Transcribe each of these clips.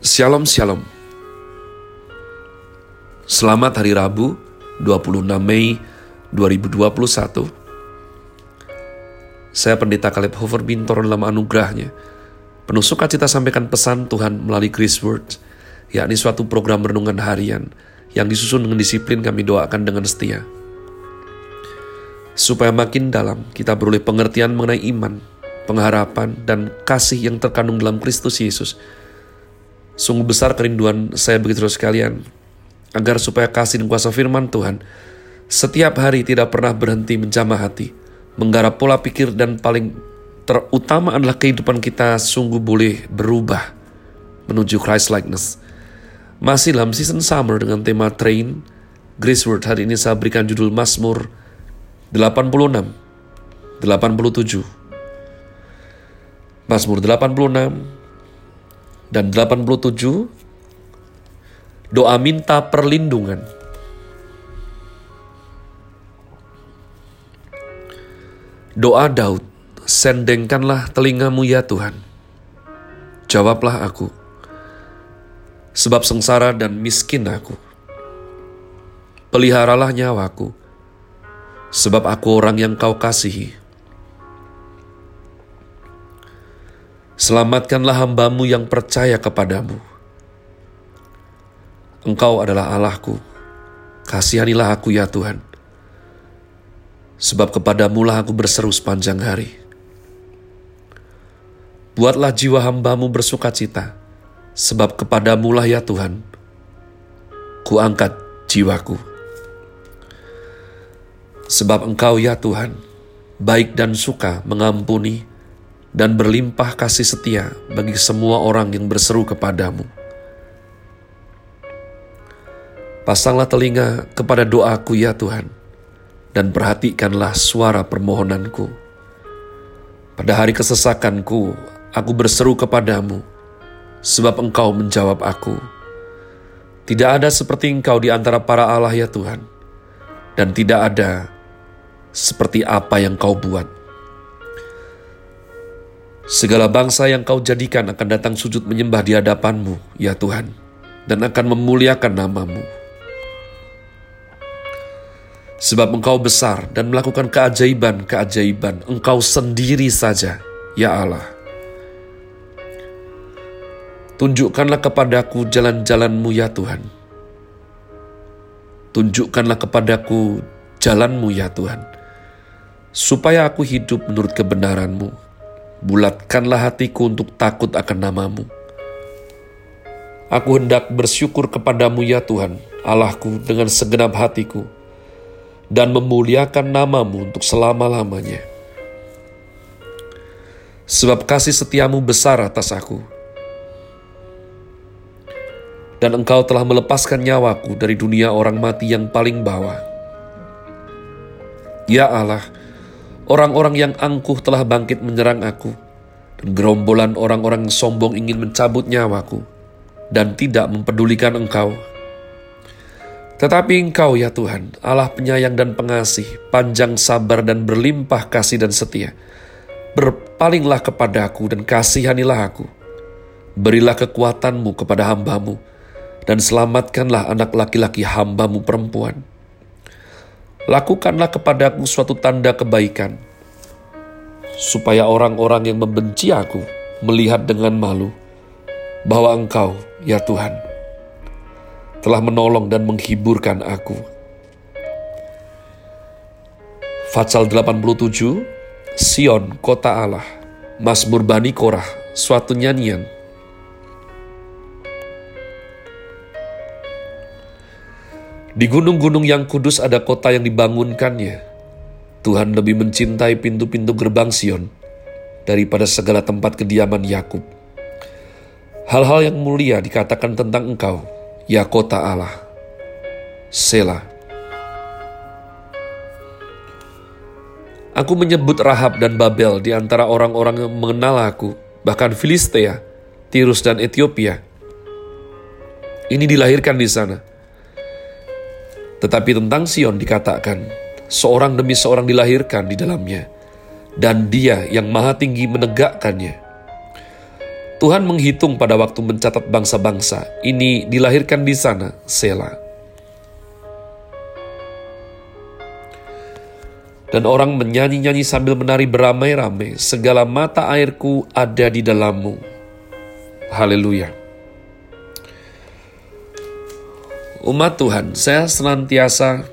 Shalom Shalom. Selamat Hari Rabu 26 Mei 2021 Saya Pendeta Caleb Hofer Bintor dalam anugerahnya. Penuh sukacita sampaikan pesan Tuhan melalui Chris Words yakni suatu program renungan harian yang disusun dengan disiplin kami doakan dengan setia. Supaya makin dalam kita beroleh pengertian mengenai iman, pengharapan, dan kasih yang terkandung dalam Kristus Yesus Sungguh besar kerinduan saya begitu sekalian, agar supaya kasih dan kuasa firman Tuhan setiap hari tidak pernah berhenti menjamah hati, menggarap pola pikir dan paling terutama adalah kehidupan kita sungguh boleh berubah menuju Christ likeness. Masih dalam season summer dengan tema Train, Grace Word hari ini saya berikan judul Mazmur 86, 87. Mazmur 86, dan 87 doa minta perlindungan. Doa Daud, sendengkanlah telingamu ya Tuhan. Jawablah aku, sebab sengsara dan miskin aku. Peliharalah nyawaku, sebab aku orang yang kau kasihi. Selamatkanlah hambamu yang percaya kepadamu. Engkau adalah Allahku. Kasihanilah aku ya Tuhan. Sebab kepadamu lah aku berseru sepanjang hari. Buatlah jiwa hambamu bersuka cita, sebab kepadamu lah ya Tuhan. Kuangkat jiwaku. Sebab engkau ya Tuhan, baik dan suka mengampuni, dan berlimpah kasih setia bagi semua orang yang berseru kepadamu. Pasanglah telinga kepada doaku ya Tuhan, dan perhatikanlah suara permohonanku. Pada hari kesesakanku, aku berseru kepadamu, sebab engkau menjawab aku. Tidak ada seperti engkau di antara para Allah ya Tuhan, dan tidak ada seperti apa yang kau buat. Segala bangsa yang kau jadikan akan datang sujud menyembah di hadapanmu, ya Tuhan, dan akan memuliakan namamu. Sebab engkau besar dan melakukan keajaiban-keajaiban, engkau sendiri saja, ya Allah. Tunjukkanlah kepadaku jalan-jalanmu ya Tuhan. Tunjukkanlah kepadaku jalanmu ya Tuhan, supaya aku hidup menurut kebenaranmu bulatkanlah hatiku untuk takut akan namamu. Aku hendak bersyukur kepadamu ya Tuhan, Allahku dengan segenap hatiku, dan memuliakan namamu untuk selama-lamanya. Sebab kasih setiamu besar atas aku, dan engkau telah melepaskan nyawaku dari dunia orang mati yang paling bawah. Ya Allah, Orang-orang yang angkuh telah bangkit menyerang aku, dan gerombolan orang-orang sombong ingin mencabut nyawaku, dan tidak mempedulikan engkau. Tetapi engkau ya Tuhan, Allah penyayang dan pengasih, panjang sabar dan berlimpah kasih dan setia. Berpalinglah kepadaku dan kasihanilah aku. Berilah kekuatanmu kepada hambamu, dan selamatkanlah anak laki-laki hambamu perempuan lakukanlah kepadaku suatu tanda kebaikan, supaya orang-orang yang membenci aku melihat dengan malu bahwa Engkau, ya Tuhan, telah menolong dan menghiburkan aku. Fatsal 87, Sion, kota Allah, Mazmur Bani Korah, suatu nyanyian Di gunung-gunung yang kudus ada kota yang dibangunkannya. Tuhan lebih mencintai pintu-pintu gerbang Sion daripada segala tempat kediaman Yakub. Hal-hal yang mulia dikatakan tentang engkau, ya kota Allah. Sela. Aku menyebut Rahab dan Babel di antara orang-orang yang mengenal aku, bahkan Filistea, Tirus dan Ethiopia. Ini dilahirkan di sana tetapi tentang Sion dikatakan, seorang demi seorang dilahirkan di dalamnya, dan dia yang maha tinggi menegakkannya. Tuhan menghitung pada waktu mencatat bangsa-bangsa. Ini dilahirkan di sana, Sela. Dan orang menyanyi-nyanyi sambil menari beramai-ramai. Segala mata airku ada di dalammu. Haleluya. Umat Tuhan, saya senantiasa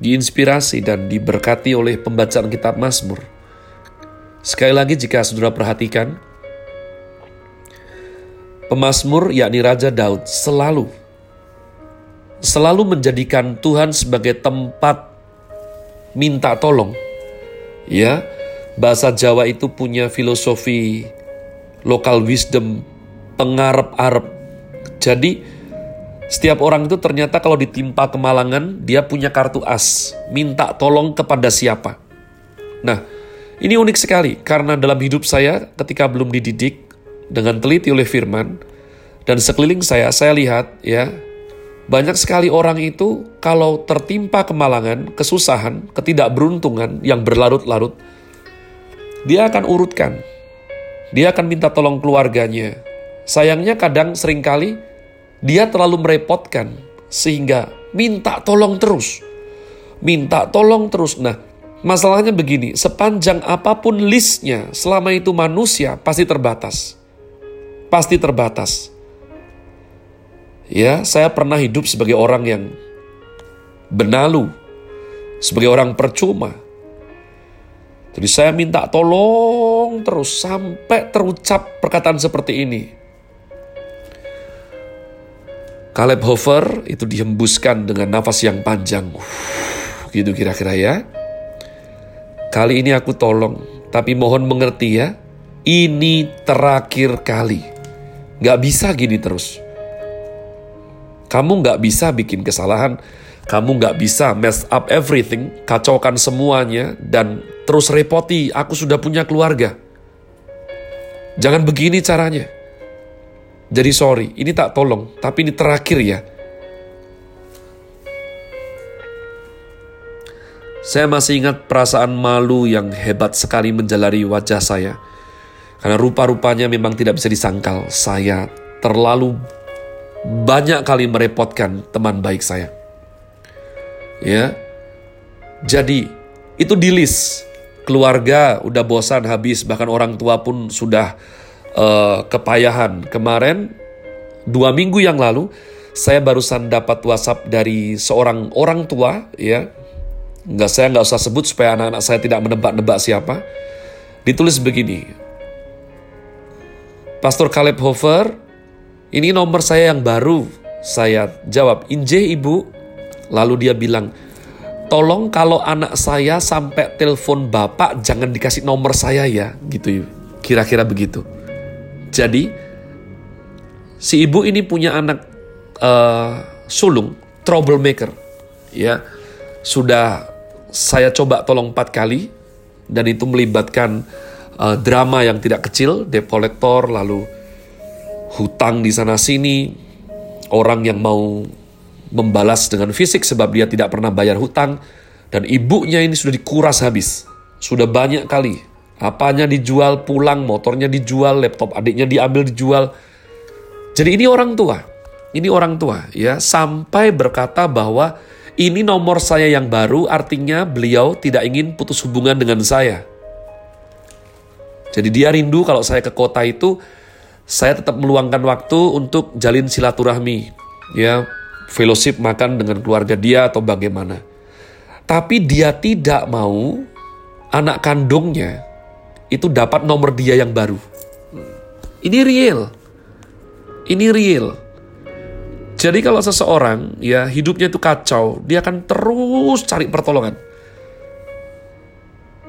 diinspirasi dan diberkati oleh pembacaan kitab Mazmur. Sekali lagi jika saudara perhatikan, pemazmur yakni Raja Daud selalu selalu menjadikan Tuhan sebagai tempat minta tolong. Ya, bahasa Jawa itu punya filosofi local wisdom pengarep-arep. Jadi setiap orang itu ternyata kalau ditimpa kemalangan, dia punya kartu as, minta tolong kepada siapa. Nah, ini unik sekali karena dalam hidup saya ketika belum dididik dengan teliti oleh firman dan sekeliling saya, saya lihat ya, banyak sekali orang itu kalau tertimpa kemalangan, kesusahan, ketidakberuntungan yang berlarut-larut, dia akan urutkan. Dia akan minta tolong keluarganya. Sayangnya kadang sering kali dia terlalu merepotkan sehingga minta tolong terus. Minta tolong terus. Nah, masalahnya begini, sepanjang apa pun listnya, selama itu manusia pasti terbatas. Pasti terbatas. Ya, saya pernah hidup sebagai orang yang benalu, sebagai orang percuma. Jadi saya minta tolong terus sampai terucap perkataan seperti ini. Caleb Hofer itu dihembuskan dengan nafas yang panjang. Uh, gitu kira-kira ya. Kali ini aku tolong, tapi mohon mengerti ya. Ini terakhir kali. Gak bisa gini terus. Kamu nggak bisa bikin kesalahan, kamu nggak bisa mess up everything, kacaukan semuanya, dan terus repoti, aku sudah punya keluarga. Jangan begini caranya. Jadi sorry, ini tak tolong, tapi ini terakhir ya. Saya masih ingat perasaan malu yang hebat sekali menjalari wajah saya. Karena rupa-rupanya memang tidak bisa disangkal. Saya terlalu banyak kali merepotkan teman baik saya. Ya. Jadi, itu di list. Keluarga udah bosan habis, bahkan orang tua pun sudah uh, kepayahan. Kemarin, dua minggu yang lalu, saya barusan dapat WhatsApp dari seorang orang tua, ya. Nggak, saya nggak usah sebut supaya anak-anak saya tidak menebak-nebak siapa. Ditulis begini, Pastor Caleb Hofer ini nomor saya yang baru. Saya jawab, Inje ibu. Lalu dia bilang, tolong kalau anak saya sampai telepon bapak jangan dikasih nomor saya ya. Gitu kira-kira begitu. Jadi, si ibu ini punya anak uh, sulung, troublemaker. Ya, sudah saya coba tolong empat kali, dan itu melibatkan uh, drama yang tidak kecil, debt collector, lalu hutang di sana sini, orang yang mau membalas dengan fisik sebab dia tidak pernah bayar hutang, dan ibunya ini sudah dikuras habis. Sudah banyak kali. Apanya dijual, pulang, motornya dijual, laptop adiknya diambil dijual. Jadi ini orang tua. Ini orang tua ya, sampai berkata bahwa ini nomor saya yang baru artinya beliau tidak ingin putus hubungan dengan saya. Jadi dia rindu kalau saya ke kota itu saya tetap meluangkan waktu untuk jalin silaturahmi, ya, fellowship makan dengan keluarga dia atau bagaimana. Tapi dia tidak mau anak kandungnya itu dapat nomor dia yang baru. Ini real. Ini real. Jadi kalau seseorang ya hidupnya itu kacau, dia akan terus cari pertolongan.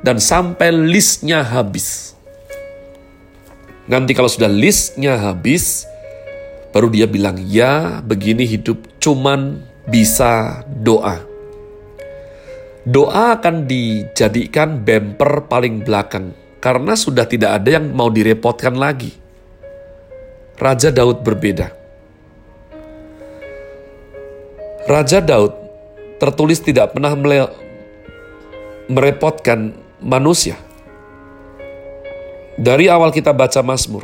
Dan sampai listnya habis. Nanti kalau sudah listnya habis, baru dia bilang, ya begini hidup cuman bisa doa. Doa akan dijadikan bumper paling belakang, karena sudah tidak ada yang mau direpotkan lagi. Raja Daud berbeda. Raja Daud tertulis tidak pernah merepotkan manusia Dari awal kita baca Mazmur,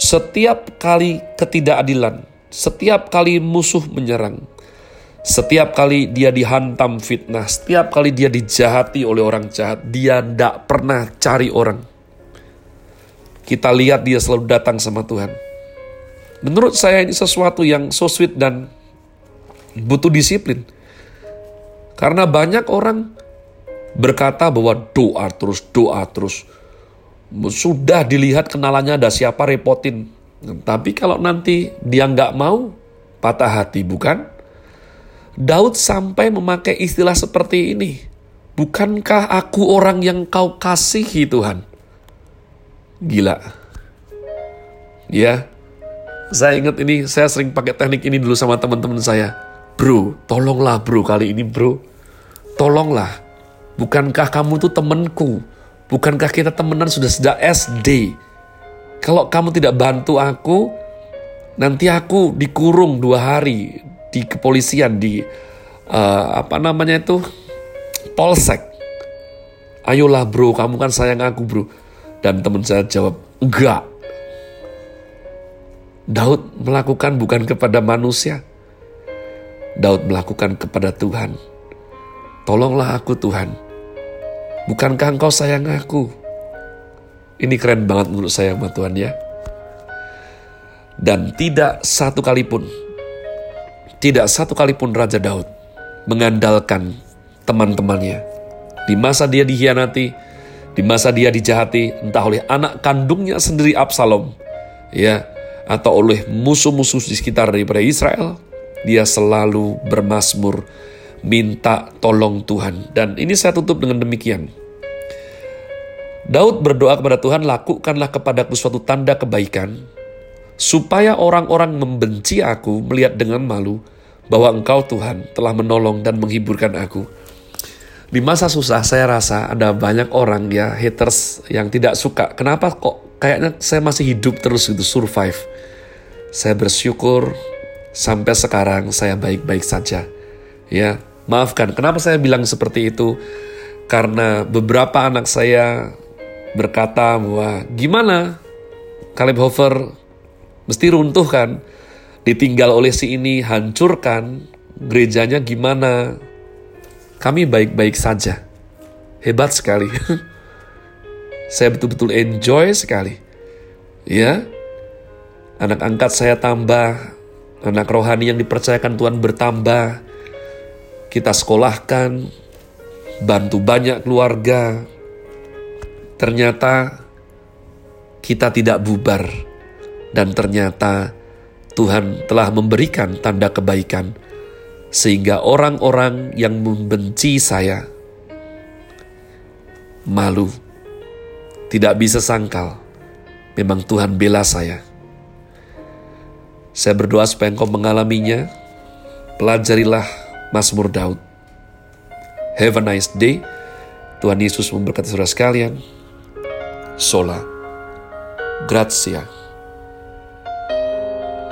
setiap kali ketidakadilan, setiap kali musuh menyerang, setiap kali dia dihantam fitnah, setiap kali dia dijahati oleh orang jahat, dia tidak pernah cari orang. Kita lihat dia selalu datang sama Tuhan. Menurut saya ini sesuatu yang so sweet dan butuh disiplin. Karena banyak orang berkata bahwa doa terus, doa terus. Sudah dilihat kenalannya ada siapa repotin. Tapi kalau nanti dia nggak mau, patah hati bukan? Daud sampai memakai istilah seperti ini. Bukankah aku orang yang kau kasihi Tuhan? Gila. Ya, saya ingat ini, saya sering pakai teknik ini dulu sama teman-teman saya. Bro, tolonglah bro kali ini bro. Tolonglah. Bukankah kamu tuh temanku? Bukankah kita temenan sudah sejak SD? Kalau kamu tidak bantu aku, nanti aku dikurung dua hari, di kepolisian di uh, apa namanya itu? Polsek. Ayolah bro kamu kan sayang aku bro. Dan teman saya jawab enggak. Daud melakukan bukan kepada manusia. Daud melakukan kepada Tuhan. Tolonglah aku Tuhan. Bukankah engkau sayang aku? Ini keren banget menurut saya sama Tuhan ya. Dan tidak satu kali pun tidak satu kali pun Raja Daud mengandalkan teman-temannya. Di masa dia dihianati, di masa dia dijahati, entah oleh anak kandungnya sendiri Absalom, ya, atau oleh musuh-musuh di sekitar daripada Israel, dia selalu bermasmur, minta tolong Tuhan. Dan ini saya tutup dengan demikian. Daud berdoa kepada Tuhan, lakukanlah kepadaku suatu tanda kebaikan, supaya orang-orang membenci aku melihat dengan malu bahwa Engkau Tuhan telah menolong dan menghiburkan aku. Di masa susah saya rasa ada banyak orang ya haters yang tidak suka. Kenapa kok kayaknya saya masih hidup terus gitu survive. Saya bersyukur sampai sekarang saya baik-baik saja. Ya, maafkan kenapa saya bilang seperti itu? Karena beberapa anak saya berkata bahwa gimana Caleb Hofer mesti runtuh kan. Ditinggal oleh si ini, hancurkan. Gerejanya gimana? Kami baik-baik saja. Hebat sekali. saya betul-betul enjoy sekali. Ya, anak angkat saya tambah, anak rohani yang dipercayakan Tuhan bertambah. Kita sekolahkan, bantu banyak keluarga. Ternyata kita tidak bubar dan ternyata Tuhan telah memberikan tanda kebaikan, sehingga orang-orang yang membenci saya malu, tidak bisa sangkal. Memang Tuhan bela saya. Saya berdoa supaya engkau mengalaminya. Pelajarilah Mazmur Daud. Have a nice day. Tuhan Yesus memberkati saudara sekalian. Sola. Grazie.